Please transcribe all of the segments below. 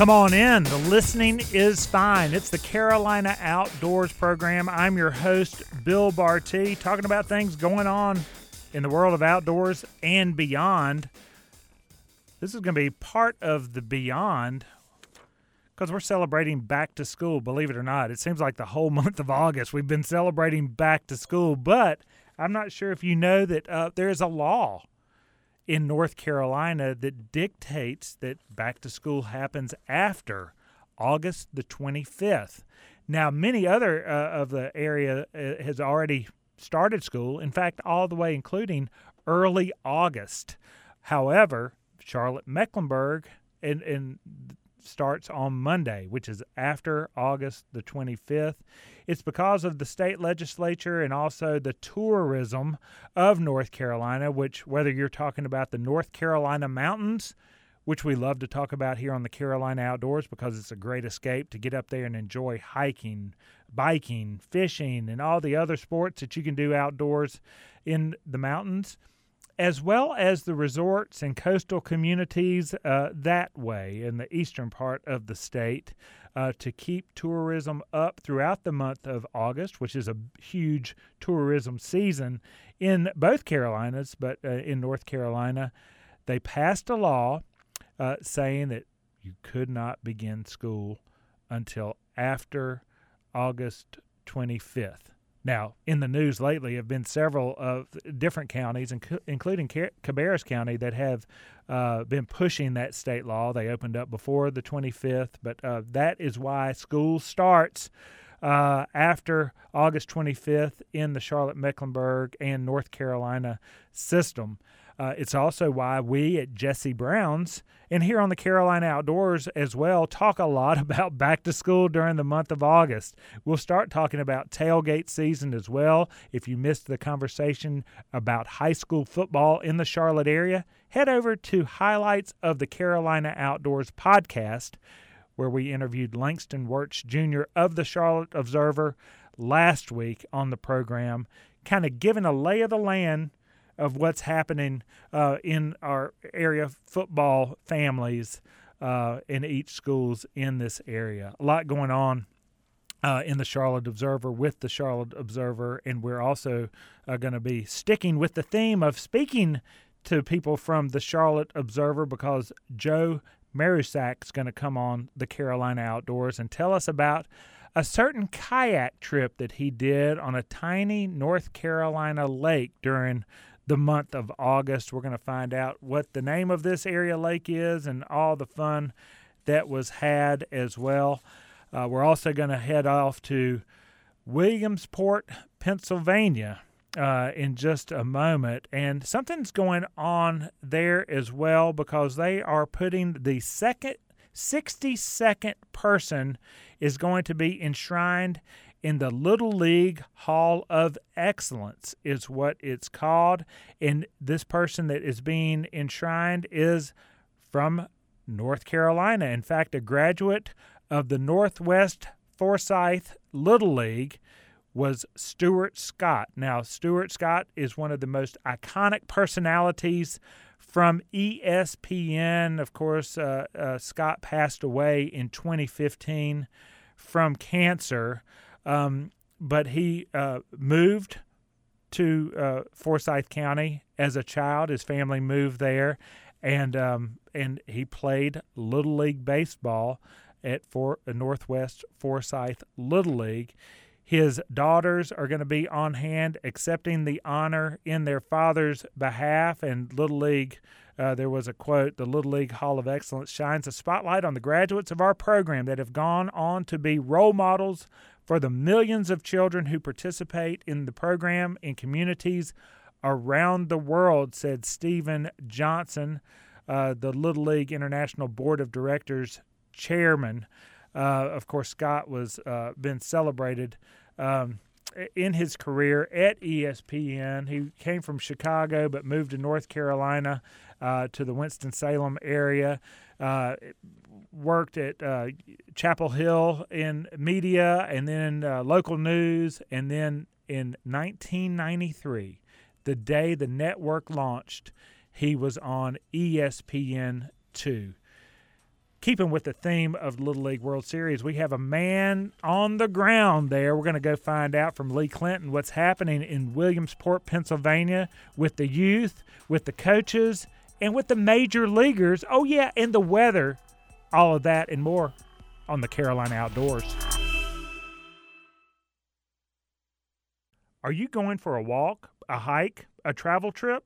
Come on in. The listening is fine. It's the Carolina Outdoors program. I'm your host, Bill Barty, talking about things going on in the world of outdoors and beyond. This is going to be part of the beyond because we're celebrating back to school, believe it or not. It seems like the whole month of August we've been celebrating back to school, but I'm not sure if you know that uh, there is a law in North Carolina that dictates that back to school happens after August the 25th. Now, many other uh, of the area uh, has already started school, in fact, all the way including early August. However, Charlotte Mecklenburg and, and starts on Monday, which is after August the 25th. It's because of the state legislature and also the tourism of North Carolina, which, whether you're talking about the North Carolina mountains, which we love to talk about here on the Carolina Outdoors because it's a great escape to get up there and enjoy hiking, biking, fishing, and all the other sports that you can do outdoors in the mountains as well as the resorts and coastal communities uh, that way in the eastern part of the state uh, to keep tourism up throughout the month of August, which is a huge tourism season in both Carolinas, but uh, in North Carolina. They passed a law uh, saying that you could not begin school until after August 25th. Now, in the news lately have been several of different counties, including Cabarrus County, that have uh, been pushing that state law. They opened up before the 25th, but uh, that is why school starts uh, after August 25th in the Charlotte Mecklenburg and North Carolina system. Uh, it's also why we at Jesse Brown's and here on the Carolina Outdoors as well talk a lot about back to school during the month of August. We'll start talking about tailgate season as well. If you missed the conversation about high school football in the Charlotte area, head over to Highlights of the Carolina Outdoors podcast, where we interviewed Langston Wertz Jr. of the Charlotte Observer last week on the program, kind of giving a lay of the land of what's happening uh, in our area football families uh, in each schools in this area. A lot going on. Uh, in the Charlotte Observer with the Charlotte Observer, and we're also uh, going to be sticking with the theme of speaking to people from the Charlotte Observer because Joe Marusak is going to come on the Carolina Outdoors and tell us about a certain kayak trip that he did on a tiny North Carolina lake during the month of August. We're going to find out what the name of this area lake is and all the fun that was had as well. Uh, we're also going to head off to Williamsport, Pennsylvania. Uh, in just a moment. And something's going on there as well because they are putting the second 62nd person is going to be enshrined in the Little League Hall of Excellence, is what it's called. And this person that is being enshrined is from North Carolina. In fact, a graduate of the Northwest Forsyth Little League was Stuart Scott. Now, Stuart Scott is one of the most iconic personalities from ESPN. Of course, uh, uh, Scott passed away in 2015 from cancer. Um, but he uh, moved to uh, Forsyth County as a child. His family moved there, and um, and he played little league baseball at For- uh, Northwest Forsyth Little League. His daughters are going to be on hand accepting the honor in their father's behalf, and Little League. Uh, there was a quote The Little League Hall of Excellence shines a spotlight on the graduates of our program that have gone on to be role models for the millions of children who participate in the program in communities around the world, said Stephen Johnson, uh, the Little League International Board of Directors chairman. Uh, of course, Scott was uh, been celebrated um, in his career at ESPN. He came from Chicago but moved to North Carolina uh, to the Winston Salem area. Worked at uh, Chapel Hill in media and then uh, local news. And then in 1993, the day the network launched, he was on ESPN2. keeping with the theme of Little League World Series, we have a man on the ground there. We're going to go find out from Lee Clinton what's happening in Williamsport, Pennsylvania, with the youth, with the coaches, and with the major leaguers. Oh, yeah, and the weather. All of that and more on the Carolina Outdoors. Are you going for a walk, a hike, a travel trip?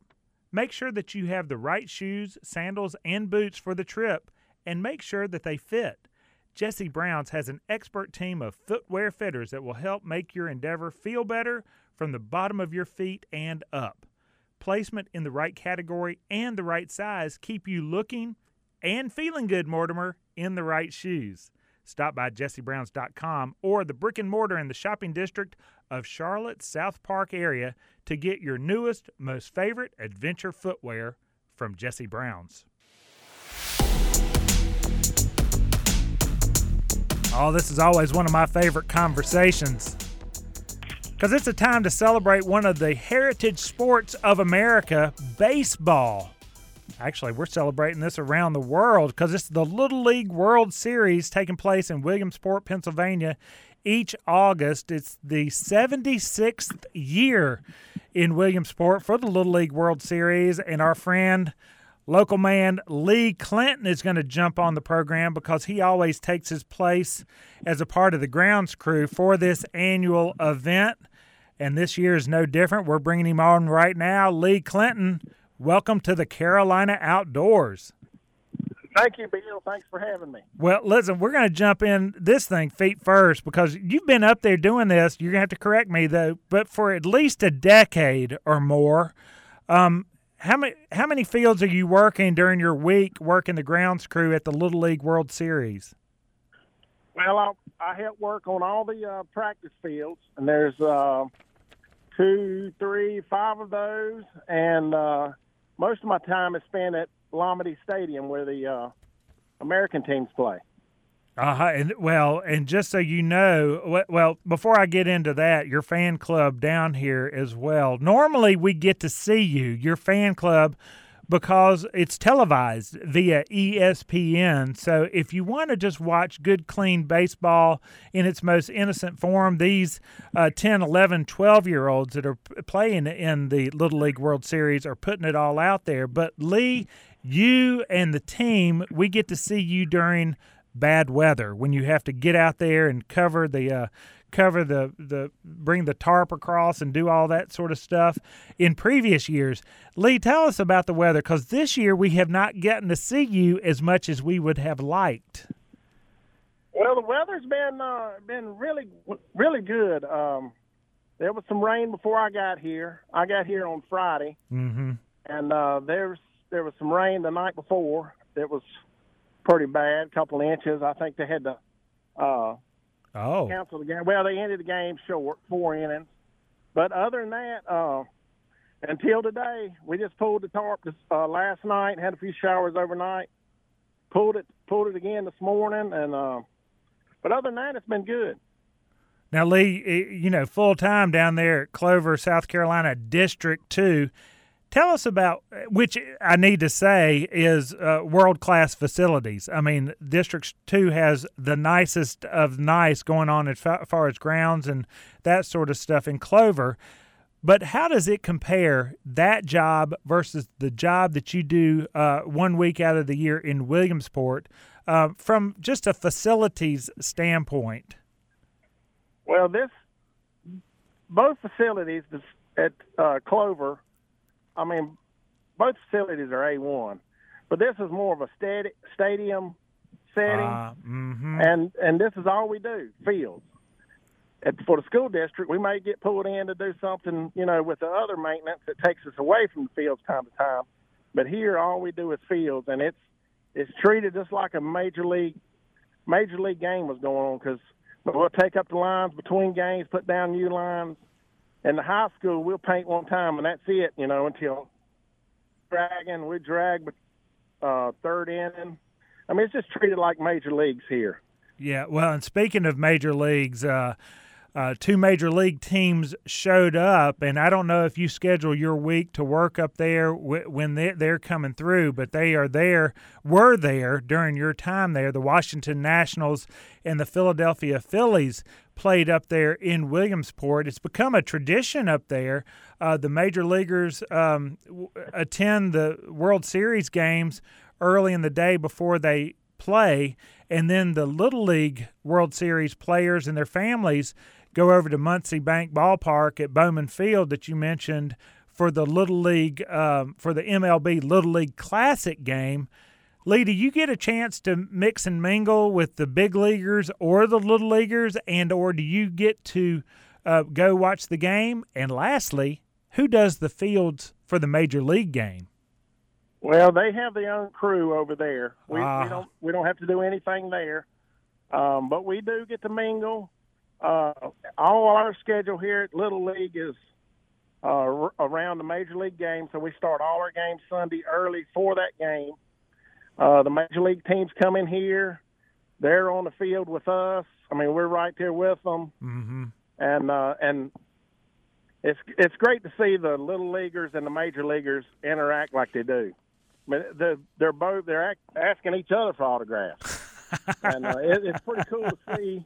Make sure that you have the right shoes, sandals, and boots for the trip, and make sure that they fit. Jesse Browns has an expert team of footwear fitters that will help make your endeavor feel better from the bottom of your feet and up. Placement in the right category and the right size keep you looking and feeling good, Mortimer, in the right shoes. Stop by jessebrowns.com or the brick and mortar in the shopping district of Charlotte South Park area to get your newest, most favorite adventure footwear from Jesse Browns. Oh, this is always one of my favorite conversations because it's a time to celebrate one of the heritage sports of America, baseball. Actually, we're celebrating this around the world because it's the Little League World Series taking place in Williamsport, Pennsylvania each August. It's the 76th year in Williamsport for the Little League World Series, and our friend, local man Lee Clinton, is going to jump on the program because he always takes his place as a part of the grounds crew for this annual event. And this year is no different. We're bringing him on right now. Lee Clinton, welcome to the Carolina Outdoors. Thank you, Bill. Thanks for having me. Well, listen, we're going to jump in this thing feet first because you've been up there doing this. You're going to have to correct me though, but for at least a decade or more. Um, how many how many fields are you working during your week working the grounds crew at the Little League World Series? Well, I, I help work on all the uh, practice fields, and there's uh, two, three, five of those, and uh, most of my time is spent at Lamade Stadium where the uh, American teams play. Uh huh. And well, and just so you know, well, before I get into that, your fan club down here as well. Normally, we get to see you, your fan club, because it's televised via ESPN. So if you want to just watch good, clean baseball in its most innocent form, these uh, 10, 11, 12 year olds that are playing in the Little League World Series are putting it all out there. But Lee, you and the team, we get to see you during bad weather when you have to get out there and cover the uh, cover the the bring the tarp across and do all that sort of stuff in previous years. Lee, tell us about the weather because this year we have not gotten to see you as much as we would have liked. Well, the weather's been uh, been really really good. Um, there was some rain before I got here. I got here on Friday, mm-hmm. and uh, there's there was some rain the night before. It was pretty bad, a couple of inches. I think they had to uh, oh. cancel the game. Well, they ended the game short, four innings. But other than that, uh, until today, we just pulled the tarp this, uh, last night. Had a few showers overnight. Pulled it, pulled it again this morning, and uh, but other than that, it's been good. Now, Lee, you know, full time down there at Clover, South Carolina, District Two. Tell us about which I need to say is uh, world class facilities. I mean, District Two has the nicest of nice going on as far as grounds and that sort of stuff in Clover. But how does it compare that job versus the job that you do uh, one week out of the year in Williamsport uh, from just a facilities standpoint? Well, this both facilities at uh, Clover I mean, both facilities are A1, but this is more of a steady, stadium setting, uh, mm-hmm. and and this is all we do fields. At, for the school district, we may get pulled in to do something, you know, with the other maintenance that takes us away from the fields time to time. But here, all we do is fields, and it's it's treated just like a major league major league game was going on because we'll take up the lines between games, put down new lines, in the high school, we'll paint one time and that's it, you know, until dragging, we drag uh, third inning. I mean, it's just treated like major leagues here. Yeah, well, and speaking of major leagues, uh, uh, two major league teams showed up, and I don't know if you schedule your week to work up there w- when they're, they're coming through, but they are there, were there during your time there. The Washington Nationals and the Philadelphia Phillies played up there in Williamsport. It's become a tradition up there. Uh, the major leaguers um, attend the World Series games early in the day before they play, and then the Little League World Series players and their families go over to Muncy Bank Ballpark at Bowman Field that you mentioned for the Little League um, for the MLB Little League Classic game. Lee, do you get a chance to mix and mingle with the big leaguers or the little leaguers, and or do you get to uh, go watch the game? And lastly, who does the fields for the major league game? Well, they have their own crew over there. We, Ah. we don't we don't have to do anything there, um, but we do get to mingle. Uh, all our schedule here at Little League is uh, r- around the major league game, so we start all our games Sunday early for that game. Uh, the major league teams come in here; they're on the field with us. I mean, we're right there with them, Mm-hmm. and uh, and it's it's great to see the little leaguers and the major leaguers interact like they do. I mean, they're, they're both they're act, asking each other for autographs, and uh, it, it's pretty cool to see.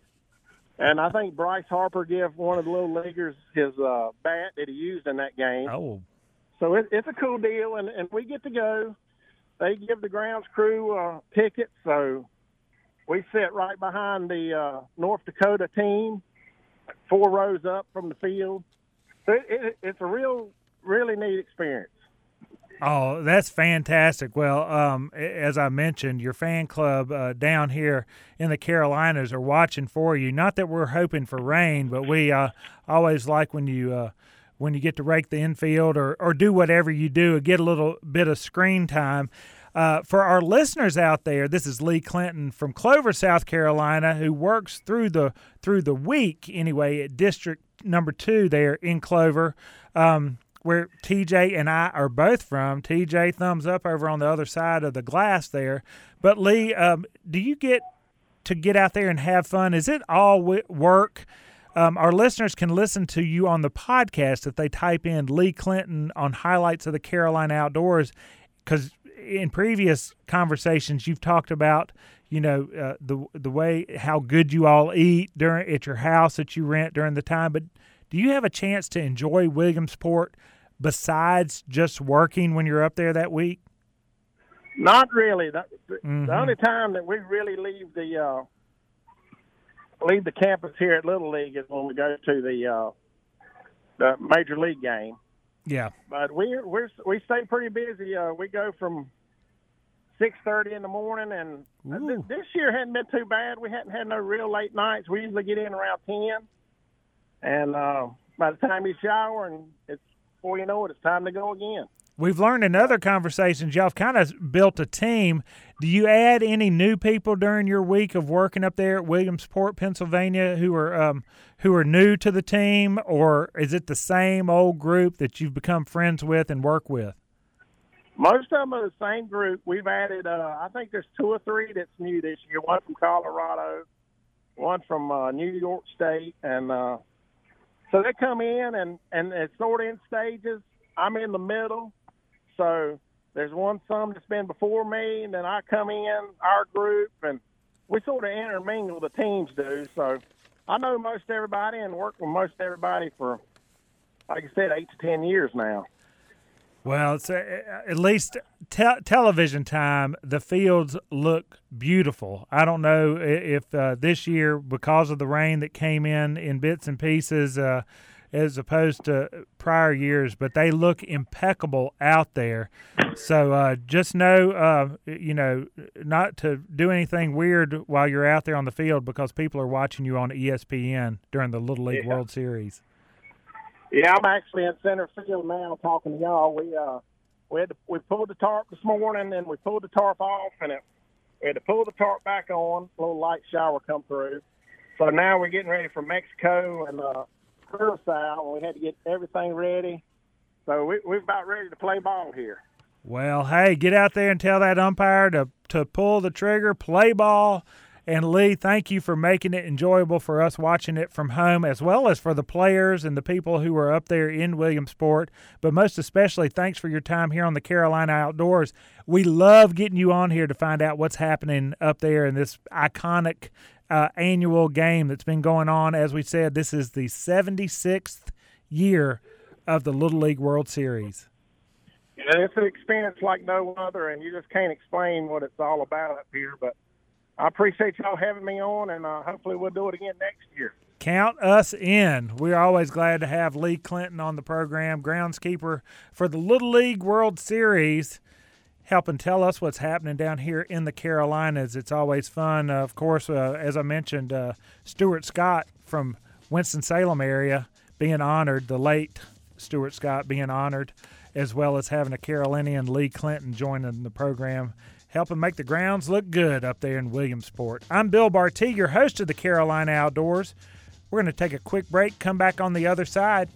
And I think Bryce Harper gave one of the little leaguers his uh, bat that he used in that game. Oh, So it, it's a cool deal, and, and we get to go. They give the grounds crew uh, tickets, so we sit right behind the uh, North Dakota team, four rows up from the field. So it, it, it's a real, really neat experience. Oh, that's fantastic. Well, um, as I mentioned, your fan club uh, down here in the Carolinas are watching for you. Not that we're hoping for rain, but we uh, always like when you uh, when you get to rake the infield or, or do whatever you do, get a little bit of screen time. Uh, for our listeners out there, this is Lee Clinton from Clover, South Carolina, who works through the through the week anyway at District Number Two there in Clover. Um, where TJ and I are both from. TJ, thumbs up over on the other side of the glass there. But Lee, um, do you get to get out there and have fun? Is it all work? Um, our listeners can listen to you on the podcast if they type in Lee Clinton on highlights of the Carolina outdoors, because in previous conversations you've talked about you know uh, the the way how good you all eat during at your house that you rent during the time but do you have a chance to enjoy Williamsport besides just working when you're up there that week? Not really. The, Mhm. the only time that we really leave the uh, leave the campus here at Little League is when we go to the uh, the major league game. Yeah. but we we're we stay pretty busy. Uh, we go from six thirty in the morning, and uh, Ooh. this year hadn't been too bad. We hadn't had no real late nights. We usually get in around ten, and uh, by the time you shower, and it's before you know it, it's time to go again. We've learned in other conversations y'all have kind of built a team. Do you add any new people during your week of working up there at Williamsport, Pennsylvania, who are um, who are new to the team, or is it the same old group that you've become friends with and work with? Most of them are the same group. We've added, uh, I think there's two or three that's new this year. One from Colorado, one from uh, New York State, and uh, so they come in and and it's sort of in stages. I'm in the middle, so there's one some that's been before me, and then I come in our group, and we sort of intermingle. The teams do, so I know most everybody and work with most everybody for, like I said, eight to ten years now. Well, it's uh, at least te- television time. The fields look beautiful. I don't know if uh, this year, because of the rain that came in in bits and pieces, uh, as opposed to prior years, but they look impeccable out there. So uh, just know, uh, you know, not to do anything weird while you're out there on the field because people are watching you on ESPN during the Little League Yeah. World Series. Yeah, I'm actually in center field now talking to y'all. We uh we had to, we pulled the tarp this morning and we pulled the tarp off and it, we had to pull the tarp back on. A little light shower come through. So now we're getting ready for Mexico and uh Curacao and we had to get everything ready. So we we're about ready to play ball here. Well, hey, get out there and tell that umpire to to pull the trigger, play ball, And Lee, thank you for making it enjoyable for us watching it from home, as well as for the players and the people who are up there in Williamsport. But most especially, thanks for your time here on the Carolina Outdoors. We love getting you on here to find out what's happening up there in this iconic uh, annual game that's been going on. As we said, this is the 76th year of the Little League World Series. Yeah, it's an experience like no other, and you just can't explain what it's all about up here. But I appreciate y'all having me on, and uh, hopefully we'll do it again next year. Count us in. We're always glad to have Lee Clinton on the program, groundskeeper for the Little League World Series, helping tell us what's happening down here in the Carolinas. It's always fun. Uh, of course, uh, as I mentioned, uh, Stuart Scott from Winston-Salem area being honored, the late Stuart Scott being honored, as well as having a Carolinian, Lee Clinton, joining the program helping make the grounds look good up there in Williamsport. I'm Bill Barty, your host of the Carolina Outdoors. We're going to take a quick break, come back on the other side.